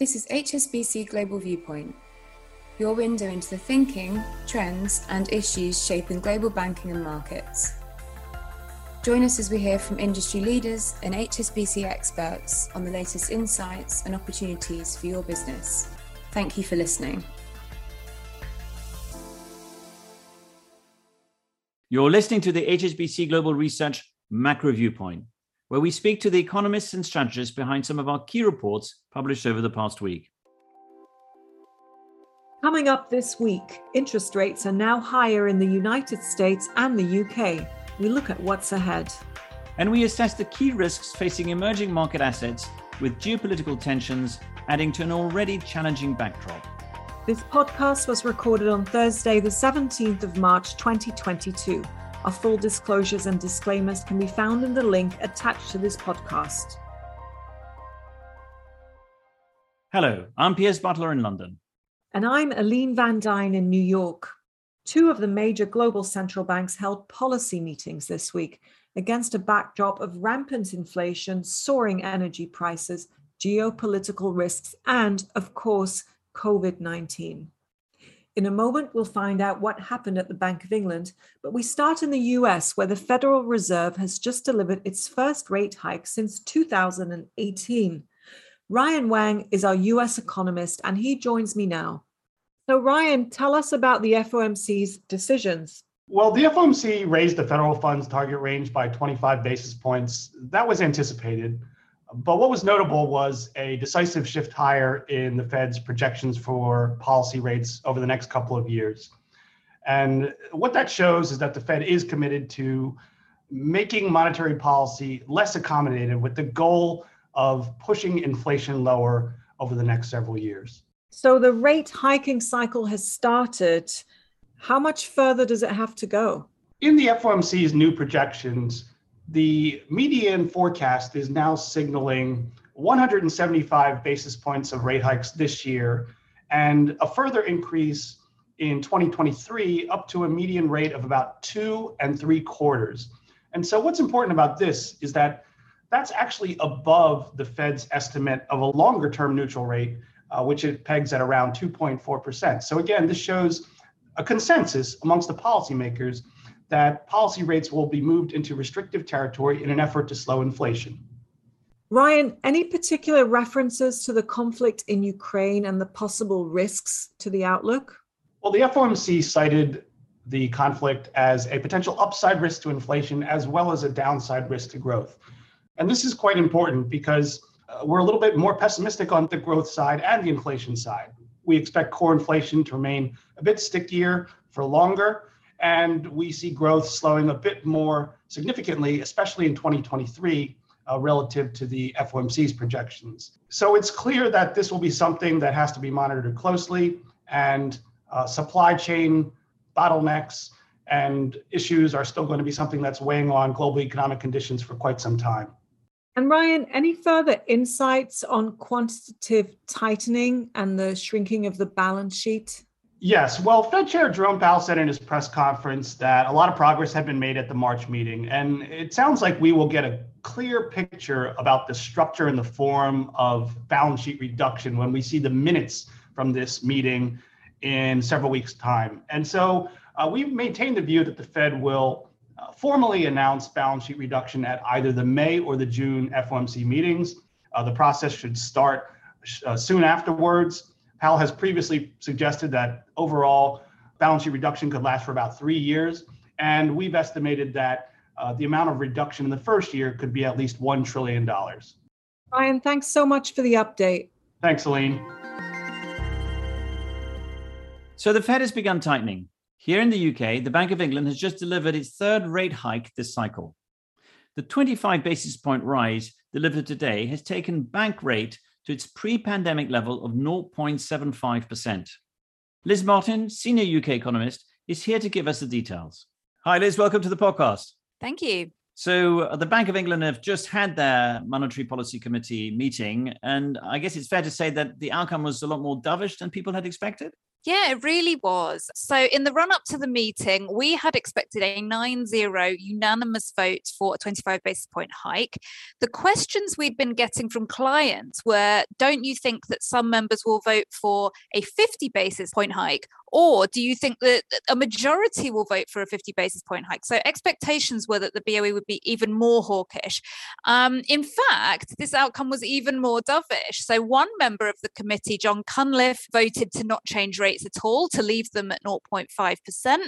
This is HSBC Global Viewpoint, your window into the thinking, trends, and issues shaping global banking and markets. Join us as we hear from industry leaders and HSBC experts on the latest insights and opportunities for your business. Thank you for listening. You're listening to the HSBC Global Research Macro Viewpoint where we speak to the economists and strategists behind some of our key reports published over the past week. Coming up this week, interest rates are now higher in the United States and the UK. We look at what's ahead. And we assess the key risks facing emerging market assets with geopolitical tensions adding to an already challenging backdrop. This podcast was recorded on Thursday, the 17th of March 2022. Our full disclosures and disclaimers can be found in the link attached to this podcast. Hello, I'm Piers Butler in London. And I'm Aline Van Dyne in New York. Two of the major global central banks held policy meetings this week against a backdrop of rampant inflation, soaring energy prices, geopolitical risks, and, of course, COVID 19. In a moment, we'll find out what happened at the Bank of England, but we start in the US, where the Federal Reserve has just delivered its first rate hike since 2018. Ryan Wang is our US economist, and he joins me now. So, Ryan, tell us about the FOMC's decisions. Well, the FOMC raised the federal funds target range by 25 basis points. That was anticipated. But what was notable was a decisive shift higher in the Fed's projections for policy rates over the next couple of years. And what that shows is that the Fed is committed to making monetary policy less accommodative with the goal of pushing inflation lower over the next several years. So the rate hiking cycle has started. How much further does it have to go? In the FOMC's new projections, the median forecast is now signaling 175 basis points of rate hikes this year and a further increase in 2023 up to a median rate of about two and three quarters. And so, what's important about this is that that's actually above the Fed's estimate of a longer term neutral rate, uh, which it pegs at around 2.4%. So, again, this shows a consensus amongst the policymakers that policy rates will be moved into restrictive territory in an effort to slow inflation. Ryan, any particular references to the conflict in Ukraine and the possible risks to the outlook? Well, the FOMC cited the conflict as a potential upside risk to inflation as well as a downside risk to growth. And this is quite important because uh, we're a little bit more pessimistic on the growth side and the inflation side. We expect core inflation to remain a bit stickier for longer, and we see growth slowing a bit more significantly, especially in 2023, uh, relative to the FOMC's projections. So it's clear that this will be something that has to be monitored closely, and uh, supply chain bottlenecks and issues are still going to be something that's weighing on global economic conditions for quite some time. And Ryan, any further insights on quantitative tightening and the shrinking of the balance sheet? Yes. Well, Fed Chair Jerome Powell said in his press conference that a lot of progress had been made at the March meeting. And it sounds like we will get a clear picture about the structure and the form of balance sheet reduction when we see the minutes from this meeting in several weeks' time. And so uh, we've maintained the view that the Fed will uh, formally announce balance sheet reduction at either the May or the June FOMC meetings. Uh, the process should start uh, soon afterwards. Powell has previously suggested that overall balance sheet reduction could last for about three years. And we've estimated that uh, the amount of reduction in the first year could be at least $1 trillion. Ryan, thanks so much for the update. Thanks, Aline. So the Fed has begun tightening. Here in the UK, the Bank of England has just delivered its third rate hike this cycle. The 25 basis point rise delivered today has taken bank rate to its pre pandemic level of 0.75%. Liz Martins, senior UK economist, is here to give us the details. Hi, Liz. Welcome to the podcast. Thank you. So, uh, the Bank of England have just had their Monetary Policy Committee meeting, and I guess it's fair to say that the outcome was a lot more dovish than people had expected. Yeah, it really was. So, in the run up to the meeting, we had expected a 9 0 unanimous vote for a 25 basis point hike. The questions we'd been getting from clients were Don't you think that some members will vote for a 50 basis point hike? Or do you think that a majority will vote for a 50 basis point hike? So expectations were that the BOE would be even more hawkish. Um, in fact, this outcome was even more dovish. So one member of the committee, Jon Cunliffe, voted to not change rates at all, to leave them at 0.5%.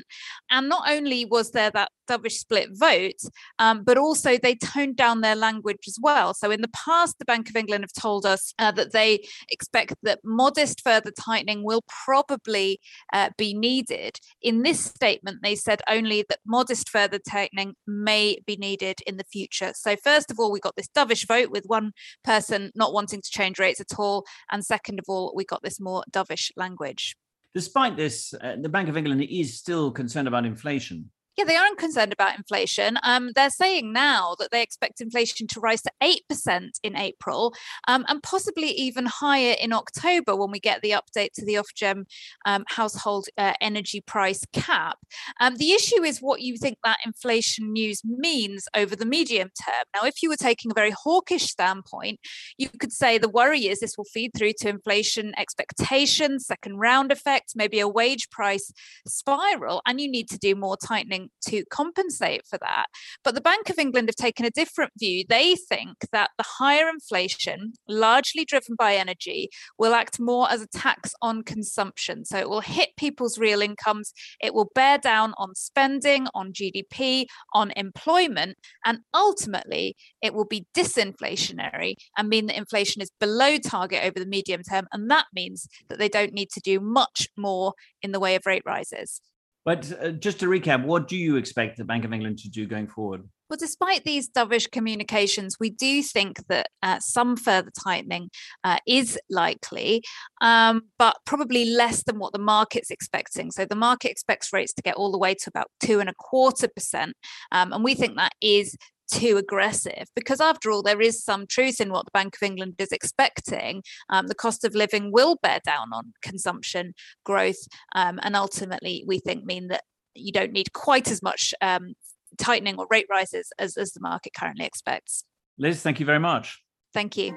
And not only was there that dovish split vote, um, but also they toned down their language as well. So in the past, the Bank of England have told us uh, that they expect that modest further tightening will probably uh, be needed. In this statement, they said only that modest further tightening may be needed in the future. So, first of all, we got this dovish vote with one person not wanting to change rates at all. And second of all, we got this more dovish language. Despite this, uh, the Bank of England is still concerned about inflation. Yeah, they aren't concerned about inflation. Um, they're saying now that they expect inflation to rise to 8% in April um, and possibly even higher in October when we get the update to the Ofgem um, household uh, energy price cap. Um, the issue is what you think that inflation news means over the medium term. Now, if you were taking a very hawkish standpoint, you could say the worry is this will feed through to inflation expectations, second round effects, maybe a wage price spiral, and you need to do more tightening to compensate for that. But the Bank of England have taken a different view. They think that the higher inflation, largely driven by energy, will act more as a tax on consumption. So it will hit people's real incomes, it will bear down on spending, on GDP, on employment, and ultimately it will be disinflationary and mean that inflation is below target over the medium term. And that means that they don't need to do much more in the way of rate rises. But uh, just to recap, what do you expect the Bank of England to do going forward? Well, despite these dovish communications, we do think that uh, some further tightening uh, is likely, um, but probably less than what the market's expecting. So the market expects rates to get all the way to about two and a quarter percent, um, and we think that is too aggressive because after all there is some truth in what the bank of england is expecting. Um, the cost of living will bear down on consumption growth um, and ultimately we think mean that you don't need quite as much um, tightening or rate rises as, as the market currently expects. Liz thank you very much. Thank you.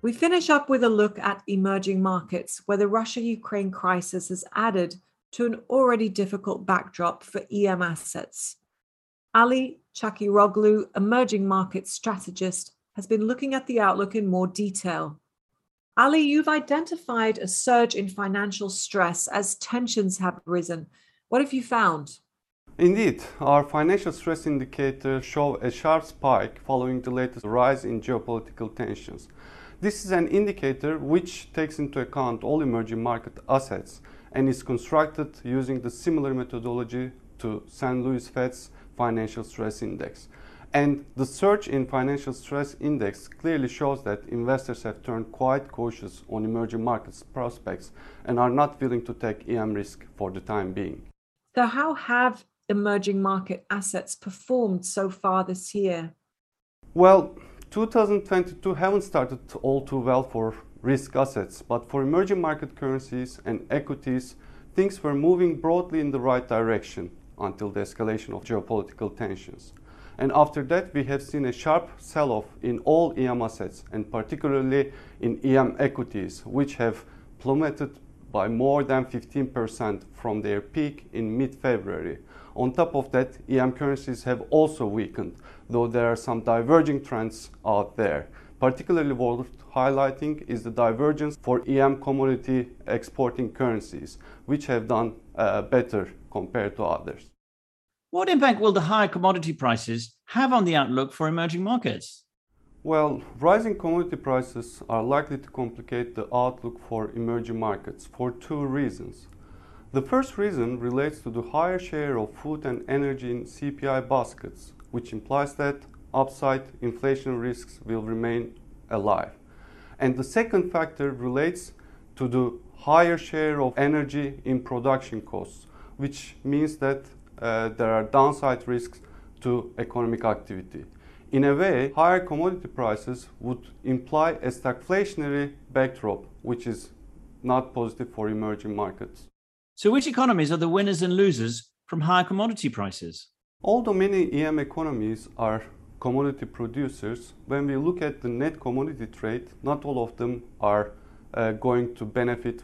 We finish up with a look at emerging markets where the russia ukraine crisis has added to an already difficult backdrop for EM assets. Ali Chakiroglu, emerging market strategist, has been looking at the outlook in more detail. Ali, you've identified a surge in financial stress as tensions have risen. What have you found? Indeed, our financial stress indicators show a sharp spike following the latest rise in geopolitical tensions. This is an indicator which takes into account all emerging market assets and is constructed using the similar methodology to St. Louis Fed's financial stress index. And the surge in financial stress index clearly shows that investors have turned quite cautious on emerging markets prospects and are not willing to take EM risk for the time being. So, how have emerging market assets performed so far this year? Well, 2022 haven't started all too well for risk assets, but for emerging market currencies and equities, things were moving broadly in the right direction until the escalation of geopolitical tensions. And after that, we have seen a sharp sell off in all EM assets, and particularly in EM equities, which have plummeted by more than 15% from their peak in mid February. On top of that, EM currencies have also weakened, though there are some diverging trends out there. Particularly worth highlighting is the divergence for EM commodity exporting currencies, which have done uh, better compared to others. What impact will the higher commodity prices have on the outlook for emerging markets? Well, rising commodity prices are likely to complicate the outlook for emerging markets for two reasons. The first reason relates to the higher share of food and energy in CPI baskets, which implies that upside inflation risks will remain alive. And the second factor relates to the higher share of energy in production costs, which means that uh, there are downside risks to economic activity. In a way, higher commodity prices would imply a stagflationary backdrop, which is not positive for emerging markets. So, which economies are the winners and losers from higher commodity prices? Although many EM economies are commodity producers, when we look at the net commodity trade, not all of them are uh, going to benefit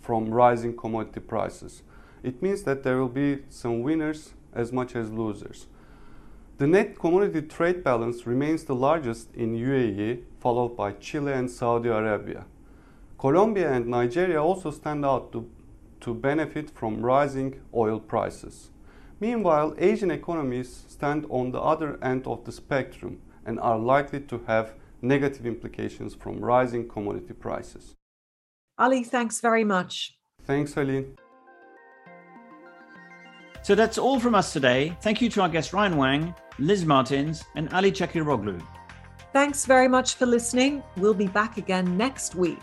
from rising commodity prices. It means that there will be some winners as much as losers. The net commodity trade balance remains the largest in UAE, followed by Chile and Saudi Arabia. Colombia and Nigeria also stand out to, to benefit from rising oil prices. Meanwhile, Asian economies stand on the other end of the spectrum and are likely to have negative implications from rising commodity prices. Ali, thanks very much. Thanks, Aline. So that's all from us today. Thank you to our guests Ryan Wang, Liz Martins, and Ali Chakiroglu. Thanks very much for listening. We'll be back again next week.